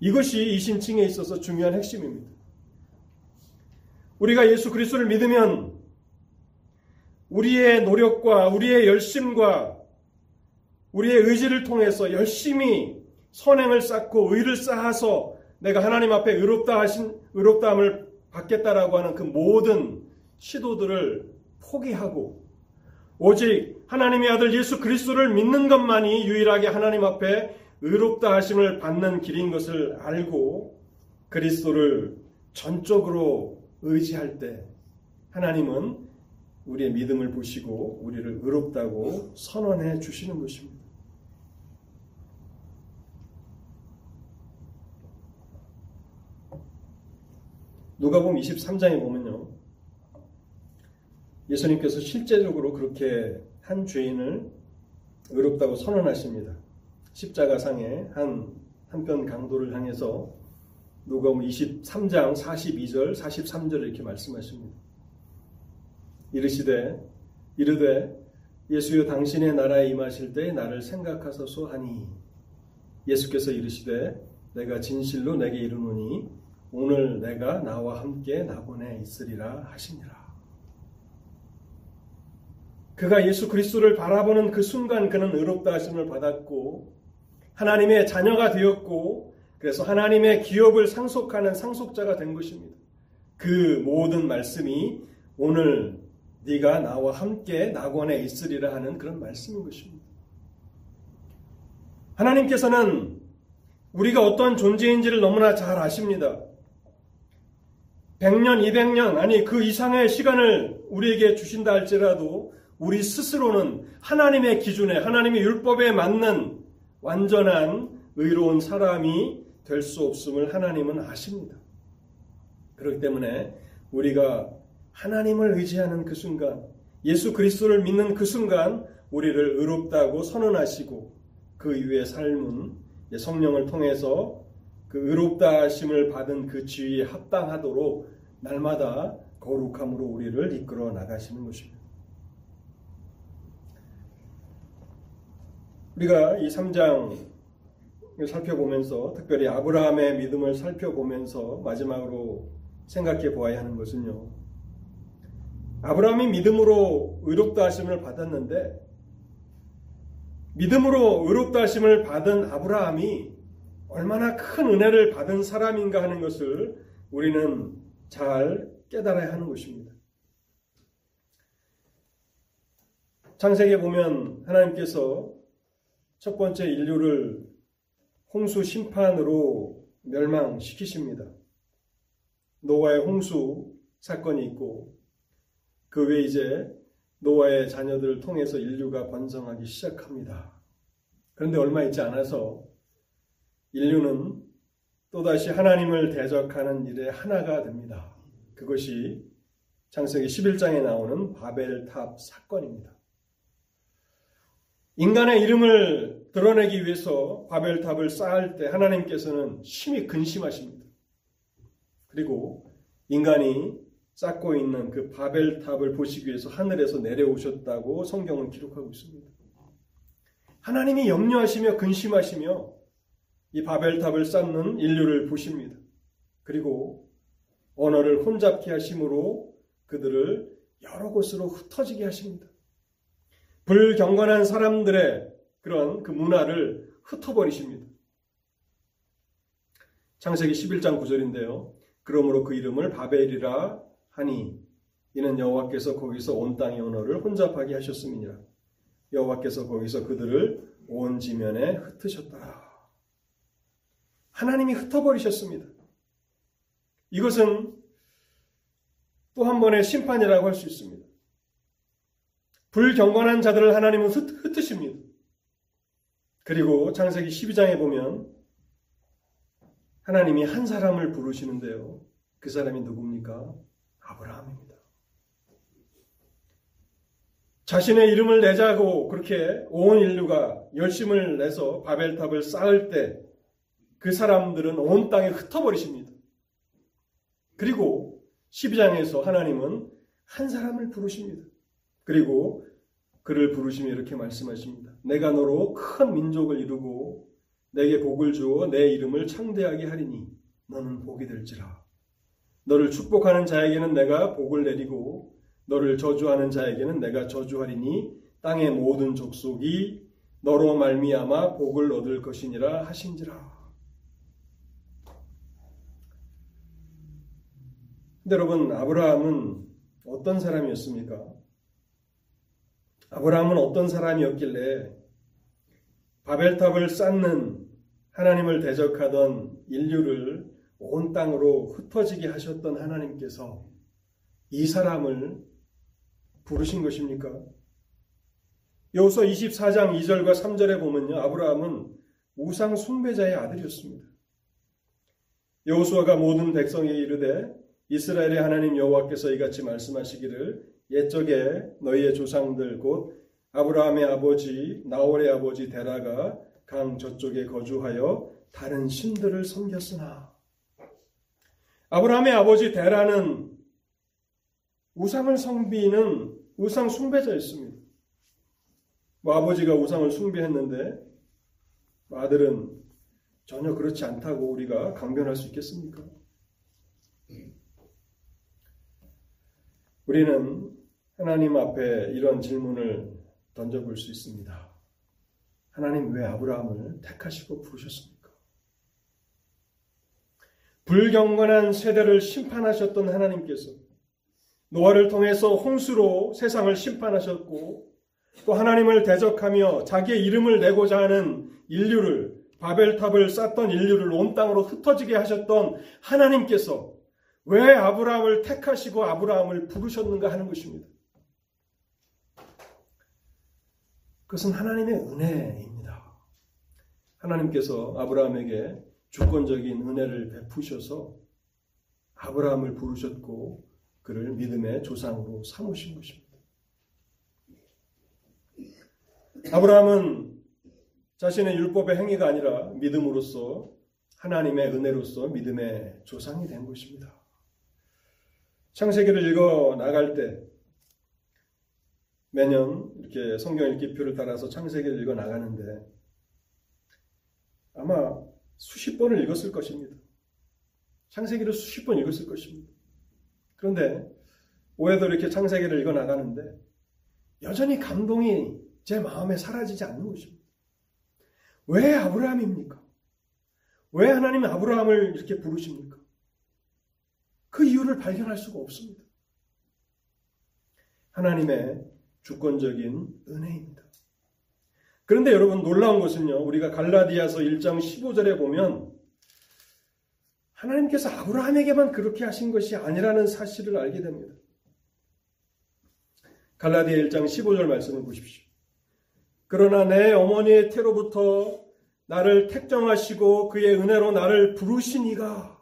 이것이 이 신칭에 있어서 중요한 핵심입니다. 우리가 예수 그리스도를 믿으면 우리의 노력과 우리의 열심과 우리의 의지를 통해서 열심히 선행을 쌓고 의를 쌓아서 내가 하나님 앞에 의롭다 하신 의롭다함을 받겠다라고 하는 그 모든 시도들을 포기하고 오직 하나님의 아들 예수 그리스도를 믿는 것만이 유일하게 하나님 앞에 의롭다 하심을 받는 길인 것을 알고 그리스도를 전적으로 의지할 때 하나님은 우리의 믿음을 보시고 우리를 의롭다고 선언해 주시는 것입니다. 누가복음 23장에 보면요. 예수님께서 실제적으로 그렇게 한 죄인을 의롭다고 선언하십니다. 십자가상에 한 한편 강도를 향해서 누가복음 23장 42절 43절 이렇게 말씀하십니다. 이르시되 이르되 예수여 당신의 나라에 임하실 때 나를 생각하소서 하니 예수께서 이르시되 내가 진실로 내게 이르노니 오늘 내가 나와 함께 낙원에 있으리라 하시니라. 그가 예수 그리스도를 바라보는 그 순간 그는 의롭다 하심을 받았고 하나님의 자녀가 되었고 그래서 하나님의 기업을 상속하는 상속자가 된 것입니다. 그 모든 말씀이 오늘 네가 나와 함께 낙원에 있으리라 하는 그런 말씀인 것입니다. 하나님께서는 우리가 어떤 존재인지를 너무나 잘 아십니다. 100년, 200년, 아니 그 이상의 시간을 우리에게 주신다 할지라도 우리 스스로는 하나님의 기준에, 하나님의 율법에 맞는 완전한 의로운 사람이 될 수 없음을 하나님은 아십니다. 그렇기 때문에 우리가 하나님을 의지하는 그 순간, 예수 그리스도를 믿는 그 순간 우리를 의롭다고 선언하시고 그 이후의 삶은 성령을 통해서 그 의롭다 하심을 받은 그 지위에 합당하도록 날마다 거룩함으로 우리를 이끌어 나가시는 것입니다. 우리가 이 3장을 살펴보면서 특별히 아브라함의 믿음을 살펴보면서 마지막으로 생각해 보아야 하는 것은요. 아브라함이 믿음으로 의롭다 하심을 받았는데 믿음으로 의롭다 하심을 받은 아브라함이 얼마나 큰 은혜를 받은 사람인가 하는 것을 우리는 잘 깨달아야 하는 것입니다. 창세기에 보면 하나님께서 첫 번째 인류를 홍수 심판으로 멸망시키십니다. 노아의 홍수 사건이 있고 그 외에 이제 노아의 자녀들을 통해서 인류가 번성하기 시작합니다. 그런데 얼마 있지 않아서 인류는 또다시 하나님을 대적하는 일의 하나가 됩니다. 그것이 창세기 11장에 나오는 바벨탑 사건입니다. 인간의 이름을 드러내기 위해서 바벨탑을 쌓을 때 하나님께서는 심히 근심하십니다. 그리고 인간이 쌓고 있는 그 바벨탑을 보시기 위해서 하늘에서 내려오셨다고 성경은 기록하고 있습니다. 하나님이 염려하시며 근심하시며 이 바벨탑을 쌓는 인류를 보십니다. 그리고 언어를 혼잡케 하심으로 그들을 여러 곳으로 흩어지게 하십니다. 불경건한 사람들의 그런 그 문화를 흩어버리십니다. 창세기 11장 9절인데요. 그러므로 그 이름을 바벨이라 하니 이는 여호와께서 거기서 온 땅의 언어를 혼잡하게 하셨음이니라. 여호와께서 거기서 그들을 온 지면에 흩으셨더라. 하나님이 흩어버리셨습니다. 이것은 또 한 번의 심판이라고 할 수 있습니다. 불경건한 자들을 하나님은 흩으십니다. 그리고 창세기 12장에 보면 하나님이 한 사람을 부르시는데요. 그 사람이 누굽니까? 아브라함입니다. 자신의 이름을 내자고 그렇게 온 인류가 열심을 내서 바벨탑을 쌓을 때 그 사람들은 온 땅에 흩어버리십니다. 그리고 12장에서 하나님은 한 사람을 부르십니다. 그리고 그를 부르시며 이렇게 말씀하십니다. 내가 너로 큰 민족을 이루고 내게 복을 주어 내 이름을 창대하게 하리니 너는 복이 될지라. 너를 축복하는 자에게는 내가 복을 내리고 너를 저주하는 자에게는 내가 저주하리니 땅의 모든 족속이 너로 말미암아 복을 얻을 것이니라 하신지라. 근데 여러분 아브라함은 어떤 사람이었습니까? 아브라함은 어떤 사람이었길래 바벨탑을 쌓는 하나님을 대적하던 인류를 온 땅으로 흩어지게 하셨던 하나님께서 이 사람을 부르신 것입니까? 여호서 24장 2절과 3절에 보면요. 아브라함은 우상 숭배자의 아들이었습니다. 여호수아가 모든 백성에게 이르되 이스라엘의 하나님 여호와께서 이같이 말씀하시기를 옛적에 너희의 조상들 곧 아브라함의 아버지 나홀의 아버지 데라가 강 저쪽에 거주하여 다른 신들을 섬겼으나 아브라함의 아버지 데라는 우상을 섬비는 우상 숭배자였습니다. 뭐 아버지가 우상을 숭배했는데 아들은 전혀 그렇지 않다고 우리가 강변할 수 있겠습니까? 우리는 하나님 앞에 이런 질문을 던져볼 수 있습니다. 하나님 왜 아브라함을 택하시고 부르셨습니까? 불경건한 세대를 심판하셨던 하나님께서 노아를 통해서 홍수로 세상을 심판하셨고 또 하나님을 대적하며 자기의 이름을 내고자 하는 인류를 바벨탑을 쌓던 인류를 온 땅으로 흩어지게 하셨던 하나님께서 왜 아브라함을 택하시고 아브라함을 부르셨는가 하는 것입니다. 그것은 하나님의 은혜입니다. 하나님께서 아브라함에게 주권적인 은혜를 베푸셔서 아브라함을 부르셨고 그를 믿음의 조상으로 삼으신 것입니다. 아브라함은 자신의 율법의 행위가 아니라 믿음으로써 하나님의 은혜로서 믿음의 조상이 된 것입니다. 창세기를 읽어 나갈 때 매년 이렇게 성경 읽기표를 따라서 창세기를 읽어 나가는데 아마 수십 번을 읽었을 것입니다. 창세기를 수십 번 읽었을 것입니다. 그런데 올해도 이렇게 창세기를 읽어 나가는데 여전히 감동이 제 마음에 사라지지 않는 것입니다. 왜 아브라함입니까? 왜 하나님이 아브라함을 이렇게 부르십니까? 그 이유를 발견할 수가 없습니다. 하나님의 주권적인 은혜입니다. 그런데 여러분 놀라운 것은요. 우리가 갈라디아서 1장 15절에 보면 하나님께서 아브라함에게만 그렇게 하신 것이 아니라는 사실을 알게 됩니다. 갈라디아 1장 15절 말씀을 보십시오. 그러나 내 어머니의 태로부터 나를 택정하시고 그의 은혜로 나를 부르시니가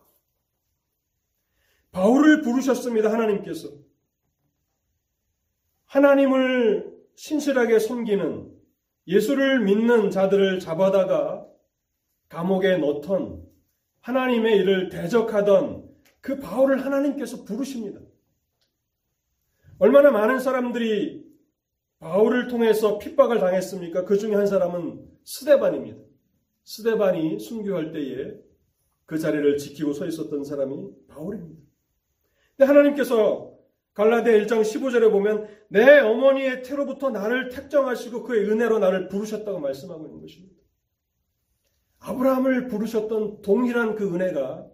바울을 부르셨습니다. 하나님께서. 하나님을 신실하게 섬기는 예수를 믿는 자들을 잡아다가 감옥에 넣던 하나님의 일을 대적하던 그 바울을 하나님께서 부르십니다. 얼마나 많은 사람들이 바울을 통해서 핍박을 당했습니까? 그 중에 한 사람은 스데반입니다. 스데반이 순교할 때에 그 자리를 지키고 서 있었던 사람이 바울입니다. 하나님께서 갈라디아 1장 15절에 보면 내 어머니의 태로부터 나를 택정하시고 그의 은혜로 나를 부르셨다고 말씀하고 있는 것입니다. 아브라함을 부르셨던 동일한 그 은혜가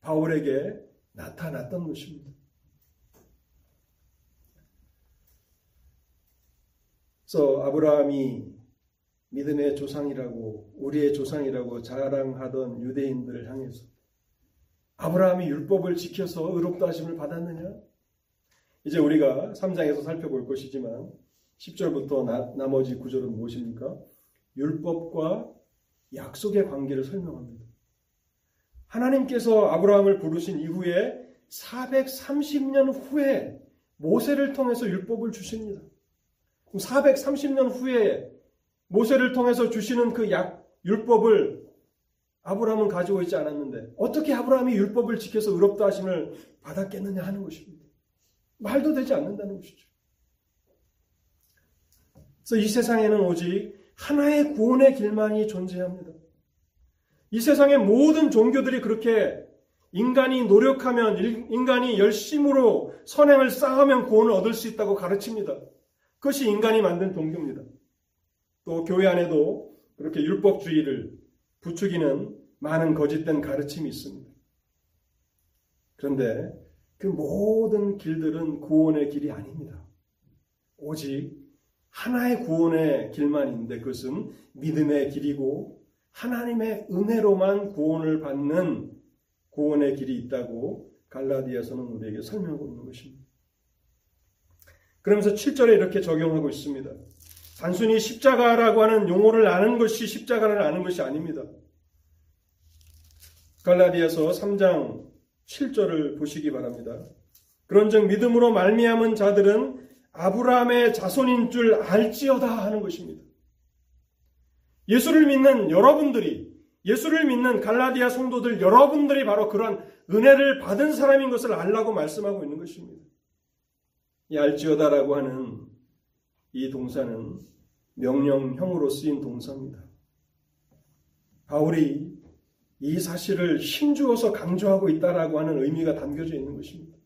바울에게 나타났던 것입니다. 그래서 아브라함이 믿음의 조상이라고 우리의 조상이라고 자랑하던 유대인들을 향해서 아브라함이 율법을 지켜서 의롭다 하심을 받았느냐? 이제 우리가 3장에서 살펴볼 것이지만 10절부터 나, 나머지 구절은 무엇입니까? 율법과 약속의 관계를 설명합니다. 하나님께서 아브라함을 부르신 이후에 430년 후에 모세를 통해서 율법을 주십니다. 430년 후에 모세를 통해서 주시는 그 약, 율법을 아브라함은 가지고 있지 않았는데 어떻게 아브라함이 율법을 지켜서 의롭다 하심을 받았겠느냐 하는 것입니다. 말도 되지 않는다는 것이죠. 그래서 이 세상에는 오직 하나의 구원의 길만이 존재합니다. 이 세상의 모든 종교들이 그렇게 인간이 노력하면, 인간이 열심으로 선행을 쌓으면 구원을 얻을 수 있다고 가르칩니다. 그것이 인간이 만든 종교입니다. 또 교회 안에도 그렇게 율법주의를 부추기는 많은 거짓된 가르침이 있습니다. 그런데 그 모든 길들은 구원의 길이 아닙니다. 오직 하나의 구원의 길만 있는데 그것은 믿음의 길이고 하나님의 은혜로만 구원을 받는 구원의 길이 있다고 갈라디아서는 우리에게 설명하고 있는 것입니다. 그러면서 7절에 이렇게 적용하고 있습니다. 단순히 십자가라고 하는 용어를 아는 것이 십자가를 아는 것이 아닙니다. 갈라디아서 3장 7절을 보시기 바랍니다. 그런즉 믿음으로 말미암은 자들은 아브라함의 자손인 줄 알지어다 하는 것입니다. 예수를 믿는 여러분들이 예수를 믿는 갈라디아 성도들 여러분들이 바로 그런 은혜를 받은 사람인 것을 알라고 말씀하고 있는 것입니다. 이 알지어다라고 하는 이 동사는 명령형으로 쓰인 동사입니다. 바울이 이 사실을 힘주어서 강조하고 있다라고 하는 의미가 담겨져 있는 것입니다.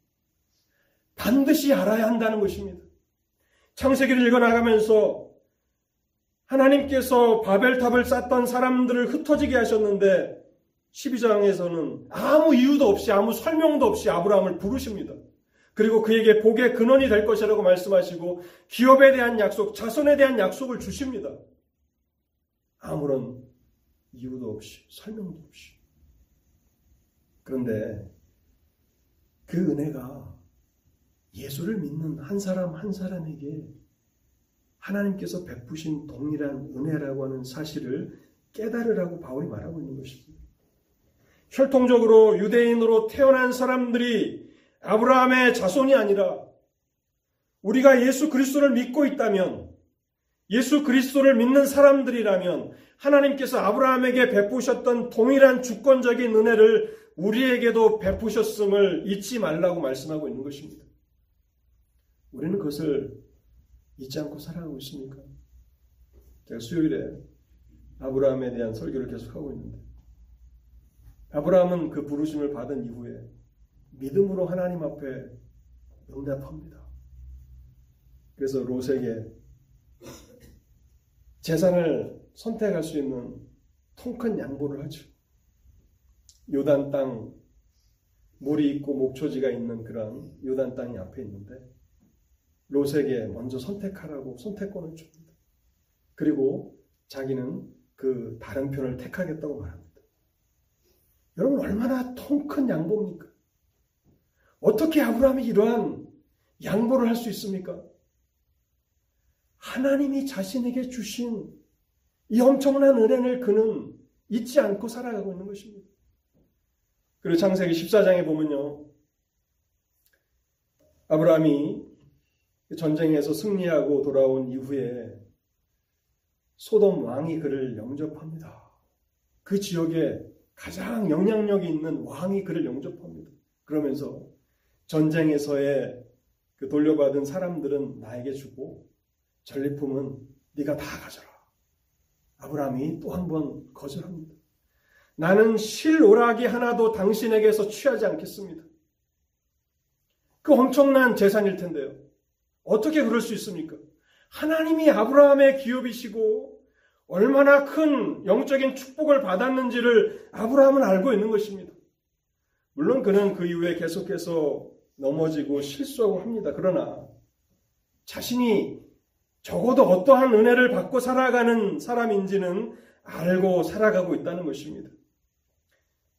반드시 알아야 한다는 것입니다. 창세기를 읽어나가면서 하나님께서 바벨탑을 쌓던 사람들을 흩어지게 하셨는데 12장에서는 아무 이유도 없이 아무 설명도 없이 아브라함을 부르십니다. 그리고 그에게 복의 근원이 될 것이라고 말씀하시고 기업에 대한 약속, 자손에 대한 약속을 주십니다. 아무런 이유도 없이 설명도 없이. 그런데 그 은혜가 예수를 믿는 한 사람 한 사람에게 하나님께서 베푸신 동일한 은혜라고 하는 사실을 깨달으라고 바울이 말하고 있는 것입니다. 혈통적으로 유대인으로 태어난 사람들이 아브라함의 자손이 아니라 우리가 예수 그리스도를 믿고 있다면 예수 그리스도를 믿는 사람들이라면 하나님께서 아브라함에게 베푸셨던 동일한 주권적인 은혜를 우리에게도 베푸셨음을 잊지 말라고 말씀하고 있는 것입니다. 우리는 그것을 잊지 않고 살아가고 있습니까? 제가 수요일에 아브라함에 대한 설교를 계속하고 있는데 아브라함은 그 부르심을 받은 이후에 믿음으로 하나님 앞에 응답합니다. 그래서 롯에게 재산을 선택할 수 있는 통큰 양보를 하죠. 요단 땅 물이 있고 목초지가 있는 그런 요단 땅이 앞에 있는데 롯에게 먼저 선택하라고 선택권을 줍니다. 그리고 자기는 그 다른 편을 택하겠다고 말합니다. 여러분 얼마나 통 큰 양보입니까? 어떻게 아브라함이 이러한 양보를 할 수 있습니까? 하나님이 자신에게 주신 이 엄청난 은혜를 그는 잊지 않고 살아가고 있는 것입니다. 그리고 창세기 14장에 보면요. 아브라함이 전쟁에서 승리하고 돌아온 이후에 소돔 왕이 그를 영접합니다. 그 지역에 가장 영향력이 있는 왕이 그를 영접합니다. 그러면서 전쟁에서의 그 돌려받은 사람들은 나에게 주고 전리품은 네가 다 가져라. 아브라함이 또 한 번 거절합니다. 나는 실오락이 하나도 당신에게서 취하지 않겠습니다. 그 엄청난 재산일 텐데요. 어떻게 그럴 수 있습니까? 하나님이 아브라함의 기업이시고 얼마나 큰 영적인 축복을 받았는지를 아브라함은 알고 있는 것입니다. 물론 그는 그 이후에 계속해서 넘어지고 실수하고 합니다. 그러나 자신이 적어도 어떠한 은혜를 받고 살아가는 사람인지는 알고 살아가고 있다는 것입니다.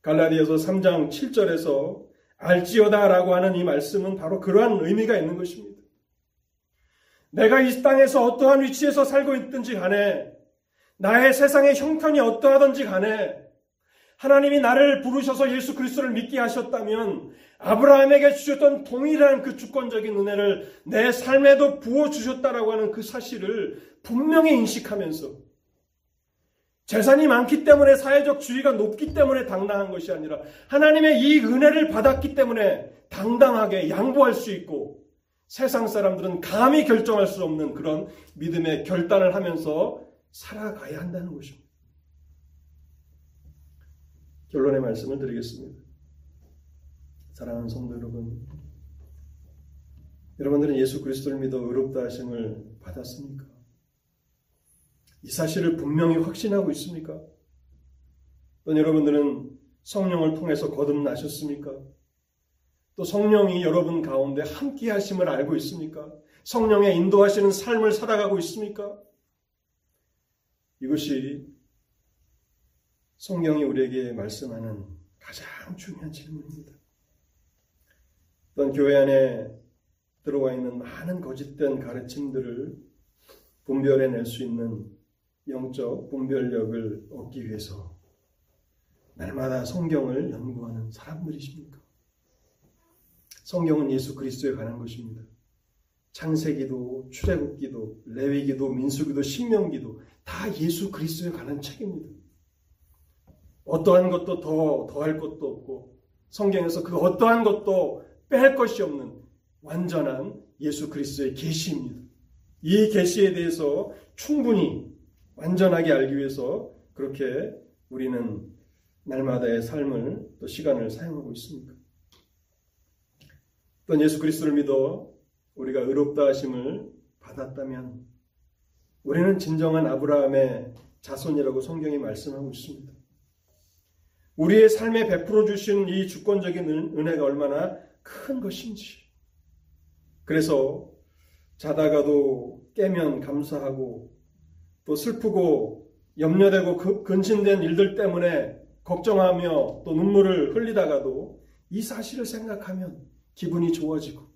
갈라디아서 3장 7절에서 알지어다라고 하는 이 말씀은 바로 그러한 의미가 있는 것입니다. 내가 이 땅에서 어떠한 위치에서 살고 있든지 간에 나의 세상의 형편이 어떠하든지 간에 하나님이 나를 부르셔서 예수 그리스도를 믿게 하셨다면 아브라함에게 주셨던 동일한 그 주권적인 은혜를 내 삶에도 부어 주셨다라고 하는 그 사실을 분명히 인식하면서 재산이 많기 때문에 사회적 주의가 높기 때문에 당당한 것이 아니라 하나님의 이 은혜를 받았기 때문에 당당하게 양보할 수 있고 세상 사람들은 감히 결정할 수 없는 그런 믿음의 결단을 하면서 살아가야 한다는 것입니다. 결론의 말씀을 드리겠습니다. 사랑하는 성도 여러분, 여러분들은 예수 그리스도를 믿어 의롭다 하심을 받았습니까? 이 사실을 분명히 확신하고 있습니까? 또 여러분들은 성령을 통해서 거듭나셨습니까? 또 성령이 여러분 가운데 함께 하심을 알고 있습니까? 성령의 인도하시는 삶을 살아가고 있습니까? 이것이 성경이 우리에게 말씀하는 가장 중요한 질문입니다. 어떤 교회 안에 들어와 있는 많은 거짓된 가르침들을 분별해낼 수 있는 영적 분별력을 얻기 위해서 날마다 성경을 연구하는 사람들이십니까? 성경은 예수 그리스도에 관한 것입니다. 창세기도, 출애굽기도, 레위기도, 민수기도, 신명기도 다 예수 그리스도에 관한 책입니다. 어떠한 것도 더 더할 것도 없고 성경에서 그 어떠한 것도 뺄 것이 없는 완전한 예수 그리스도의 계시입니다. 이 계시에 대해서 충분히 완전하게 알기 위해서 그렇게 우리는 날마다의 삶을 또 시간을 사용하고 있습니다. 또 예수 그리스도를 믿어 우리가 의롭다 하심을 받았다면 우리는 진정한 아브라함의 자손이라고 성경이 말씀하고 있습니다. 우리의 삶에 베풀어 주신 이 주권적인 은혜가 얼마나 큰 것인지. 그래서 자다가도 깨면 감사하고 또 슬프고 염려되고 근심된 일들 때문에 걱정하며 또 눈물을 흘리다가도 이 사실을 생각하면 기분이 좋아지고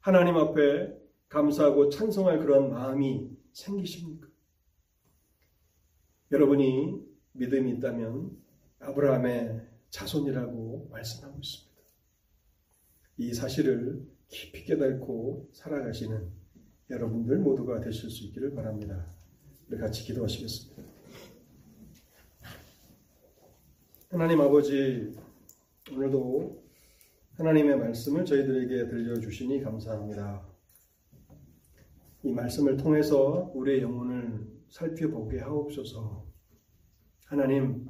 하나님 앞에 감사하고 찬송할 그런 마음이 생기십니까? 여러분이 믿음이 있다면 아브라함의 자손이라고 말씀하고 있습니다. 이 사실을 깊이 깨닫고 살아가시는 여러분들 모두가 되실 수 있기를 바랍니다. 우리 같이 기도하시겠습니다. 하나님 아버지, 오늘도 하나님의 말씀을 저희들에게 들려주시니 감사합니다. 이 말씀을 통해서 우리의 영혼을 살펴보게 하옵소서. 하나님,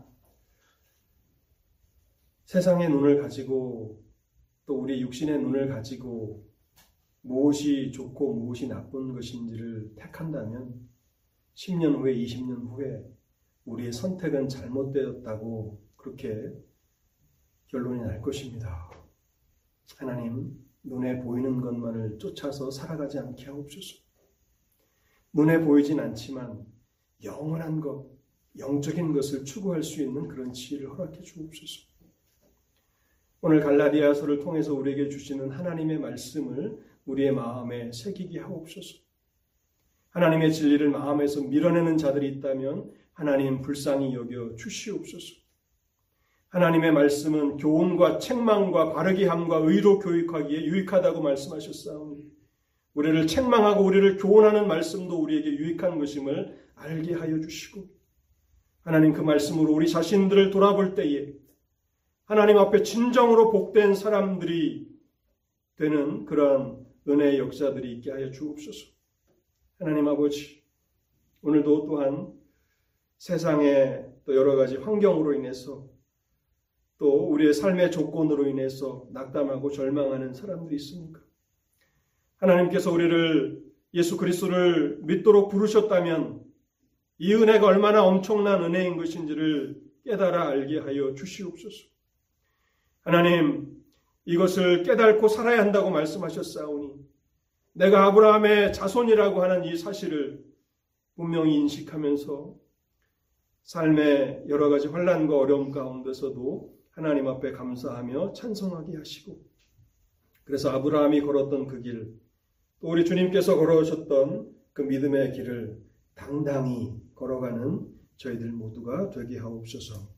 세상의 눈을 가지고 또 우리 육신의 눈을 가지고 무엇이 좋고 무엇이 나쁜 것인지를 택한다면 10년 후에, 20년 후에 우리의 선택은 잘못되었다고 그렇게 결론이 날 것입니다. 하나님, 눈에 보이는 것만을 쫓아서 살아가지 않게 하옵소서. 눈에 보이진 않지만 영원한 것, 영적인 것을 추구할 수 있는 그런 지혜를 허락해 주옵소서. 오늘 갈라디아서를 통해서 우리에게 주시는 하나님의 말씀을 우리의 마음에 새기게 하옵소서. 하나님의 진리를 마음에서 밀어내는 자들이 있다면 하나님 불쌍히 여겨 주시옵소서. 하나님의 말씀은 교훈과 책망과 바르게 함과 의로 교육하기에 유익하다고 말씀하셨사오니 우리를 책망하고 우리를 교훈하는 말씀도 우리에게 유익한 것임을 알게 하여 주시고 하나님 그 말씀으로 우리 자신들을 돌아볼 때에 하나님 앞에 진정으로 복된 사람들이 되는 그러한 은혜의 역사들이 있게 하여 주옵소서. 하나님 아버지, 오늘도 또한 세상의 또 여러 가지 환경으로 인해서 또 우리의 삶의 조건으로 인해서 낙담하고 절망하는 사람들이 있습니까? 하나님께서 우리를 예수 그리스도를 믿도록 부르셨다면 이 은혜가 얼마나 엄청난 은혜인 것인지를 깨달아 알게 하여 주시옵소서. 하나님, 이것을 깨닫고 살아야 한다고 말씀하셨사오니 내가 아브라함의 자손이라고 하는 이 사실을 분명히 인식하면서 삶의 여러 가지 환란과 어려움 가운데서도 하나님 앞에 감사하며 찬송하게 하시고 그래서 아브라함이 걸었던 그 길, 또 우리 주님께서 걸어오셨던 그 믿음의 길을 당당히 걸어가는 저희들 모두가 되게 하옵소서.